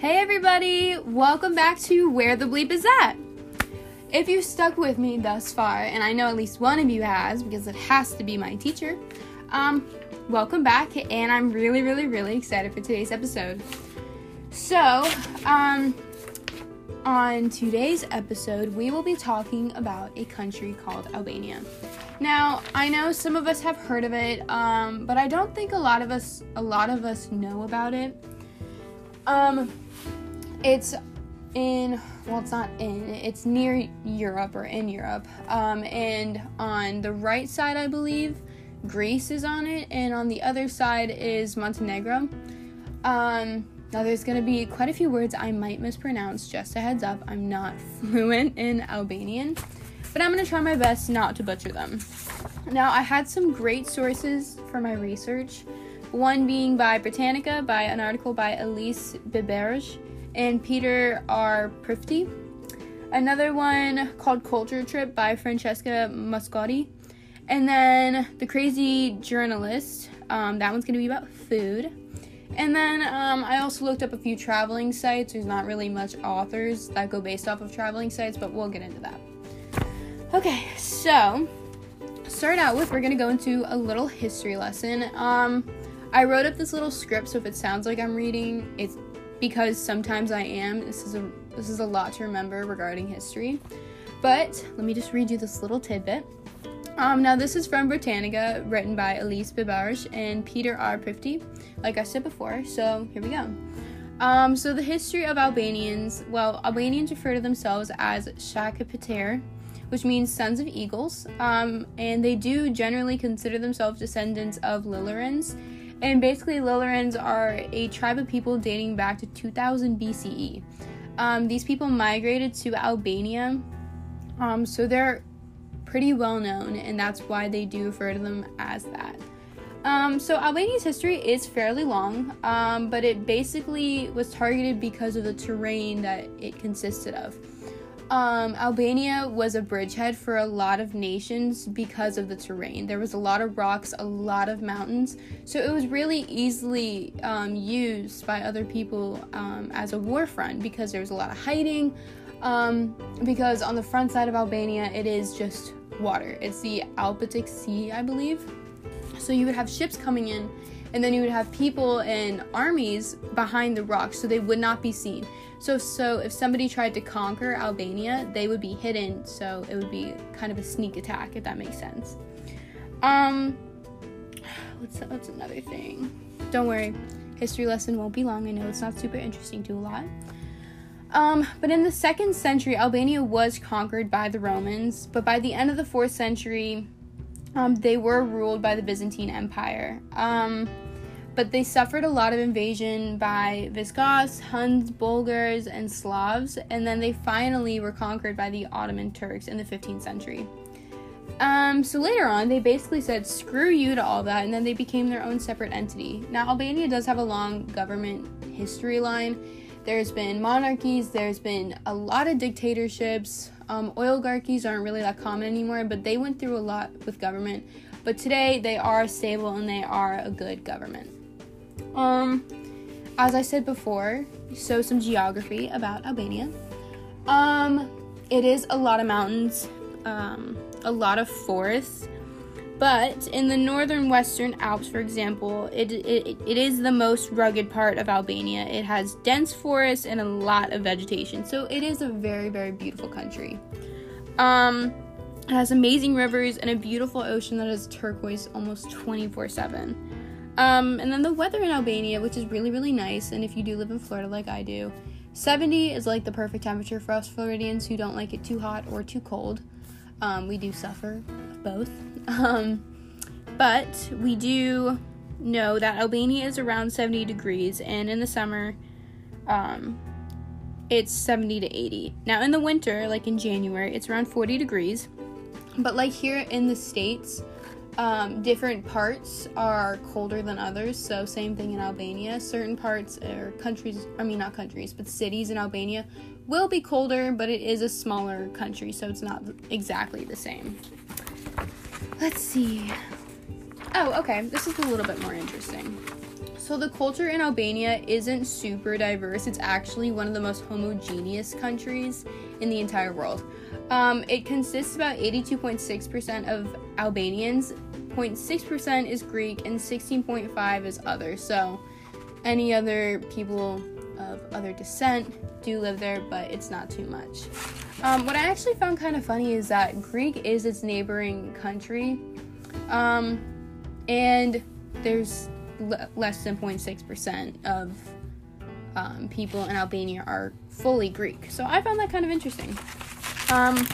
Hey everybody, welcome back to Where the Bleep Is At. If you stuck with me thus far, and I know at least one of you has because it has to be my teacher, um, welcome back, and I'm really, really, really excited for today's episode. So, um, on today's episode, we will be talking about a country called Albania. Now, I know some of us have heard of it, um, but I don't think a lot of us a lot of us know about it. Um, it's in well, it's not in. It's near Europe or in Europe. Um, and on the right side, I believe, Greece is on it, and on the other side is Montenegro. Um, now, there's going to be quite a few words I might mispronounce, just a heads up. I'm not fluent in Albanian, but I'm going to try my best not to butcher them. Now, I had some great sources for my research, one being by Britannica, by an article by Elise Biberaj and Peter R. Prifti. Another one called Culture Trip by Francesca Moscotti. And then The Crazy Journalist, um, that one's going to be about food. And then um, I also looked up a few traveling sites. There's not really much authors that go based off of traveling sites, but we'll get into that. Okay, so start out with we're gonna go into a little history lesson. Um, I wrote up this little script, so if it sounds like I'm reading, it's because sometimes I am. This is a this is a lot to remember regarding history. But let me just read you this little tidbit. Um, now, this is from Britannica, written by Elise Biberaj and Peter R. Prifti, like I said before. So, here we go. Um, so, the history of Albanians well, Albanians refer to themselves as Shakapater, which means sons of eagles, um, and they do generally consider themselves descendants of Illyrians. And basically, Illyrians are a tribe of people dating back to 2000 BCE. Um, these people migrated to Albania, um, so they're pretty well known, and that's why they do refer to them as that. Um, so Albania's history is fairly long, um, but it basically was targeted because of the terrain that it consisted of. Um, Albania was a bridgehead for a lot of nations because of the terrain. There was a lot of rocks, a lot of mountains, so it was really easily um, used by other people um, as a war front because there was a lot of hiding. Um, because on the front side of Albania, it is just water. It's the Adriatic Sea, I believe. So you would have ships coming in, and then you would have people and armies behind the rocks, so they would not be seen. So, so if somebody tried to conquer Albania, they would be hidden. So it would be kind of a sneak attack, if that makes sense. Um, what's what's another thing? Don't worry, history lesson won't be long. I know it's not super interesting to a lot. Um, but in the second century, Albania was conquered by the Romans, but by the end of the fourth century, um, they were ruled by the Byzantine Empire. Um, but they suffered a lot of invasion by Visigoths, Huns, Bulgars, and Slavs, and then they finally were conquered by the Ottoman Turks in the 15th century. Um, so later on, they basically said screw you to all that, and then they became their own separate entity. Now, Albania does have a long government history line there's been monarchies, there's been a lot of dictatorships. Um, oligarchies aren't really that common anymore, but they went through a lot with government. But today they are stable and they are a good government. Um, as I said before, so some geography about Albania. Um, it is a lot of mountains, um, a lot of forests, but in the northern western Alps, for example, it, it, it is the most rugged part of Albania. It has dense forests and a lot of vegetation. So it is a very, very beautiful country. Um, it has amazing rivers and a beautiful ocean that is turquoise almost 24 7. Um, and then the weather in Albania, which is really, really nice. And if you do live in Florida like I do, 70 is like the perfect temperature for us Floridians who don't like it too hot or too cold. Um, we do suffer both. Um, but we do know that Albania is around 70 degrees, and in the summer, um, it's 70 to 80. Now, in the winter, like in January, it's around 40 degrees. But, like here in the States, um, different parts are colder than others. So, same thing in Albania. Certain parts or countries, I mean, not countries, but cities in Albania will be colder, but it is a smaller country, so it's not exactly the same. Let's see. Oh, okay. This is a little bit more interesting. So the culture in Albania isn't super diverse. It's actually one of the most homogeneous countries in the entire world. Um, it consists about 82.6% of Albanians, 0.6% is Greek, and 16.5 is other. So any other people of other descent do live there, but it's not too much. Um, what I actually found kind of funny is that Greek is its neighboring country, um, and there's l- less than 0.6% of um, people in Albania are fully Greek. So I found that kind of interesting. Um,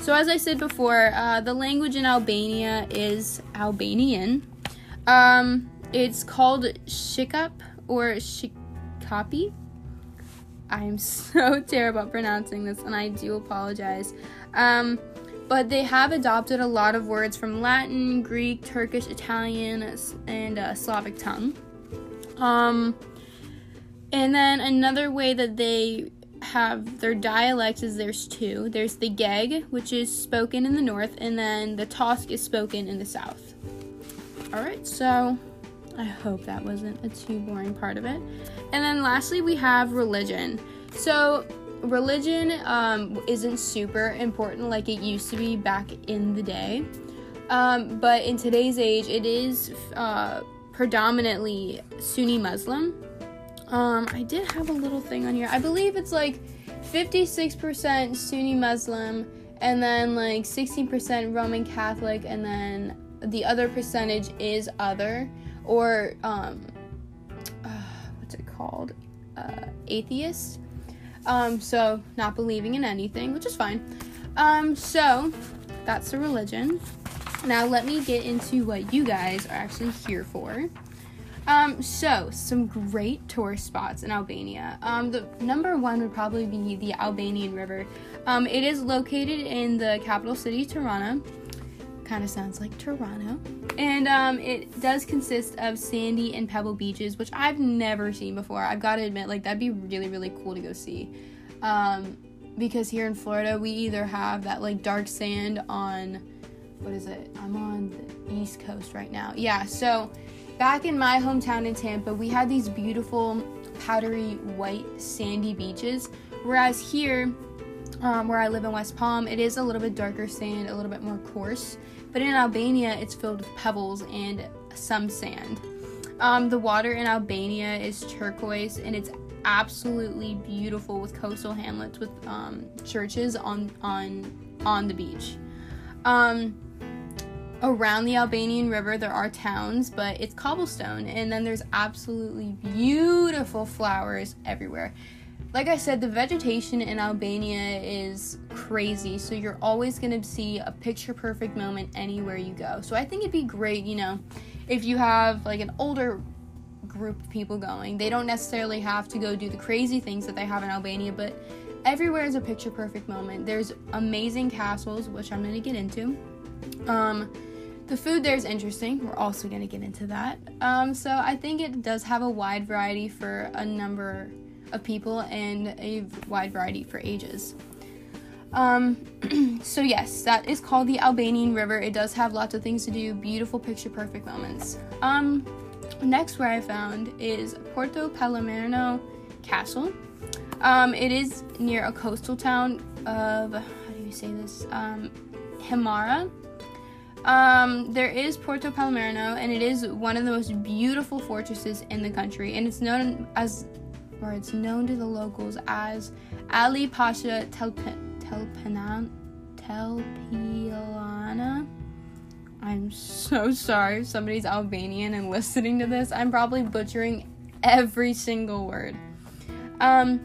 so, as I said before, uh, the language in Albania is Albanian. Um, it's called Shikap or Shikapi. I'm so terrible at pronouncing this, and I do apologize. Um, but they have adopted a lot of words from Latin, Greek, Turkish, Italian, and uh, Slavic tongue. Um, and then another way that they have their dialects is there's two. There's the Geg, which is spoken in the north, and then the Tosk is spoken in the south. All right, so I hope that wasn't a too boring part of it. And then lastly, we have religion. So religion um, isn't super important like it used to be back in the day. Um, but in today's age, it is uh, predominantly Sunni Muslim. Um, I did have a little thing on here. I believe it's like 56% Sunni Muslim, and then like 16% Roman Catholic, and then the other percentage is other or um, uh, what's it called? Uh, atheist. Um, so not believing in anything, which is fine. Um, so that's the religion. Now let me get into what you guys are actually here for. Um, so some great tourist spots in Albania. Um, the number one would probably be the Albanian Riviera. Um, it is located in the capital city, Tirana. Kind of sounds like Toronto. And um, it does consist of sandy and pebble beaches, which I've never seen before. I've got to admit, like that'd be really, really cool to go see. Um, because here in Florida, we either have that like dark sand on, what is it? I'm on the East Coast right now. Yeah, so back in my hometown in Tampa, we had these beautiful powdery white sandy beaches, whereas here, um, where I live in West Palm, it is a little bit darker sand, a little bit more coarse. But in Albania, it's filled with pebbles and some sand. Um, the water in Albania is turquoise and it's absolutely beautiful with coastal hamlets with um, churches on on on the beach. Um, around the Albanian Riviera, there are towns, but it's cobblestone, and then there's absolutely beautiful flowers everywhere. Like I said, the vegetation in Albania is crazy, so you're always to see a picture perfect moment anywhere you go. So I think it'd be great, you know, if you have like an older group of people going. They don't necessarily have to go do the crazy things that they have in Albania, but everywhere is a picture perfect moment. There's amazing castles, which I'm to get into. Um, the food there is interesting. We're also going to get into that. Um, so I think it does have a wide variety for a number of people and a wide variety for ages. Um, so yes, that is called the Albanian Riviera. It does have lots of things to do, beautiful picture perfect moments. Um, next where I found is Porto Palermo Castle. Um, it is near a coastal town of how do you say this? Um, Himara. Um, there is Porto Palermo, and it is one of the most beautiful fortresses in the country, and it's known as, or it's known to the locals as Ali Pasha Telpenan, Telpilana. I'm so sorry if somebody's Albanian and listening to this. I'm probably butchering every single word. Um,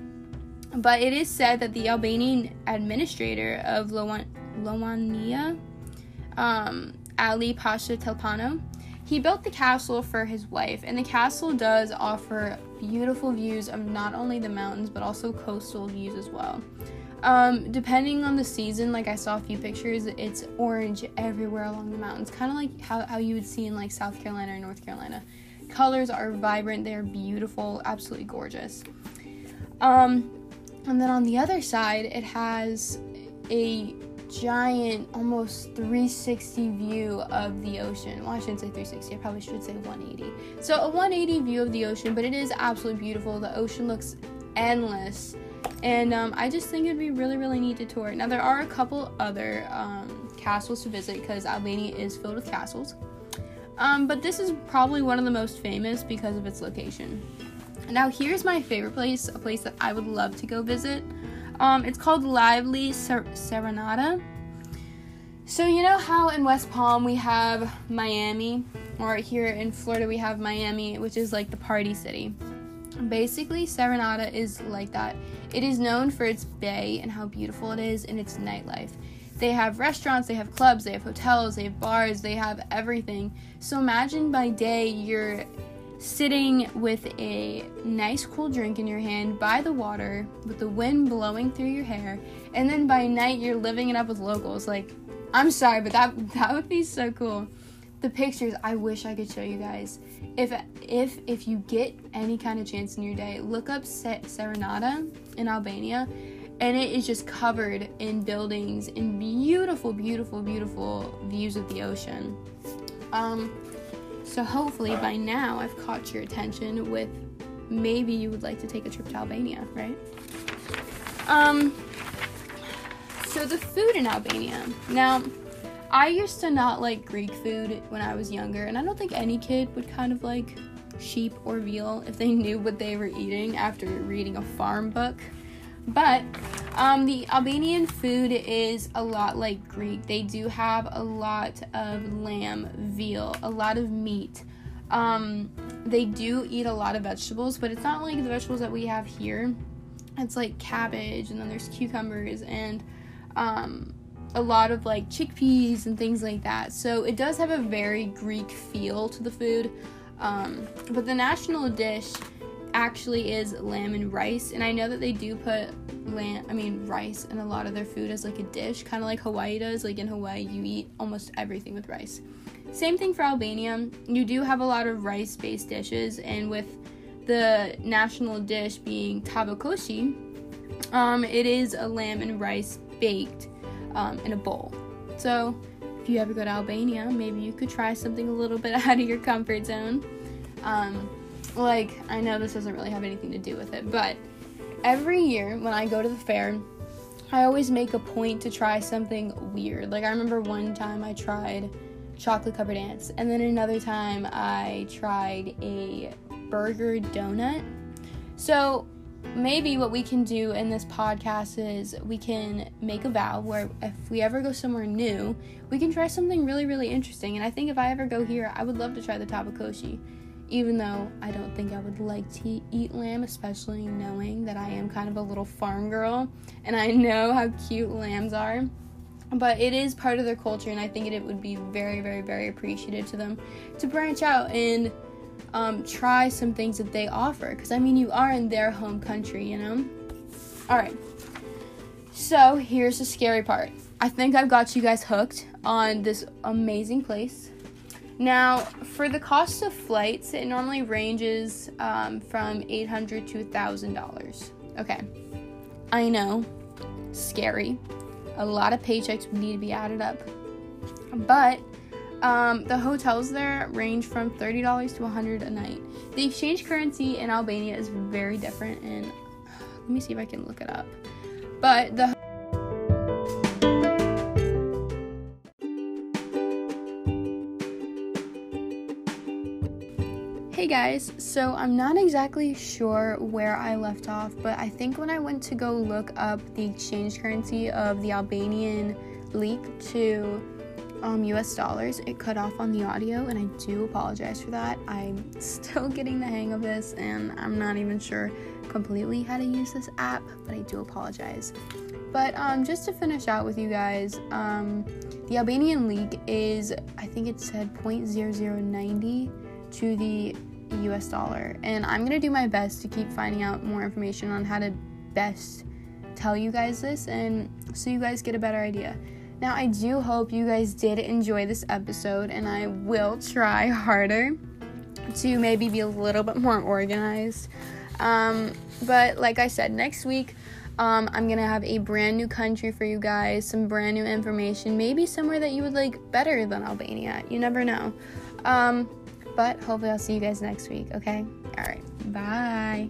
but it is said that the Albanian administrator of Lowania, um, Ali Pasha Telpano, he built the castle for his wife, and the castle does offer beautiful views of not only the mountains but also coastal views as well. Um, depending on the season, like I saw a few pictures, it's orange everywhere along the mountains, kind of like how, how you would see in like South Carolina or North Carolina. Colors are vibrant, they're beautiful, absolutely gorgeous. Um, and then on the other side, it has a giant, almost 360 view of the ocean. Well, I shouldn't say 360, I probably should say 180. So, a 180 view of the ocean, but it is absolutely beautiful. The ocean looks endless. And um, I just think it'd be really, really neat to tour. Now, there are a couple other um, castles to visit because Albania is filled with castles. Um, but this is probably one of the most famous because of its location. Now, here's my favorite place, a place that I would love to go visit. Um, it's called Lively Ser- Serenata. So, you know how in West Palm we have Miami, or here in Florida we have Miami, which is like the party city. Basically, Serenata is like that. It is known for its bay and how beautiful it is and its nightlife. They have restaurants, they have clubs, they have hotels, they have bars, they have everything. So imagine by day you're sitting with a nice cool drink in your hand by the water with the wind blowing through your hair, and then by night you're living it up with locals. Like, I'm sorry, but that that would be so cool. The pictures, I wish I could show you guys. If if if you get any kind of chance in your day, look up Serenata in Albania and it is just covered in buildings and beautiful, beautiful, beautiful views of the ocean. Um, so hopefully by now I've caught your attention with maybe you would like to take a trip to Albania, right? Um, so the food in Albania. Now, I used to not like Greek food when I was younger, and I don't think any kid would kind of like sheep or veal if they knew what they were eating after reading a farm book. But um, the Albanian food is a lot like Greek. They do have a lot of lamb, veal, a lot of meat. Um, they do eat a lot of vegetables, but it's not like the vegetables that we have here. It's like cabbage, and then there's cucumbers, and um, a lot of like chickpeas and things like that. So it does have a very Greek feel to the food. Um, but the national dish actually is lamb and rice. And I know that they do put lamb, I mean, rice in a lot of their food as like a dish, kind of like Hawaii does. Like in Hawaii, you eat almost everything with rice. Same thing for Albania. You do have a lot of rice based dishes, and with the national dish being tabakoshi, um, it is a lamb and rice baked um, in a bowl. So if you ever go to Albania, maybe you could try something a little bit out of your comfort zone. Um, like, I know this doesn't really have anything to do with it, but every year when I go to the fair, I always make a point to try something weird. Like, I remember one time I tried chocolate covered ants, and then another time I tried a burger donut. So, maybe what we can do in this podcast is we can make a vow where if we ever go somewhere new, we can try something really, really interesting. And I think if I ever go here, I would love to try the tabakoshi even though I don't think I would like to eat lamb, especially knowing that I am kind of a little farm girl and I know how cute lambs are. But it is part of their culture, and I think it would be very, very, very appreciated to them to branch out and um, try some things that they offer. Because, I mean, you are in their home country, you know? Alright, so here's the scary part. I think I've got you guys hooked on this amazing place now, for the cost of flights, it normally ranges um, from 800 to $1,000. Okay, I know, scary. A lot of paychecks need to be added up. But um, the hotels there range from $30 to 100 a night. The exchange currency in Albania is very different, and let me see if I can look it up. But the guys, so I'm not exactly sure where I left off, but I think when I went to go look up the exchange currency of the Albanian lek to um, US dollars, it cut off on the audio, and I do apologize for that. I'm still getting the hang of this, and I'm not even sure completely how to use this app, but I do apologize. But um, just to finish out with you guys, um, the Albanian lek is, I think it said 0.0090 to the US dollar. And I'm going to do my best to keep finding out more information on how to best tell you guys this and so you guys get a better idea. Now, I do hope you guys did enjoy this episode, and I will try harder to maybe be a little bit more organized. Um, but like I said, next week um, I'm gonna have a brand new country for you guys, some brand new information, maybe somewhere that you would like better than Albania. You never know. Um, but hopefully, I'll see you guys next week, okay? All right, bye.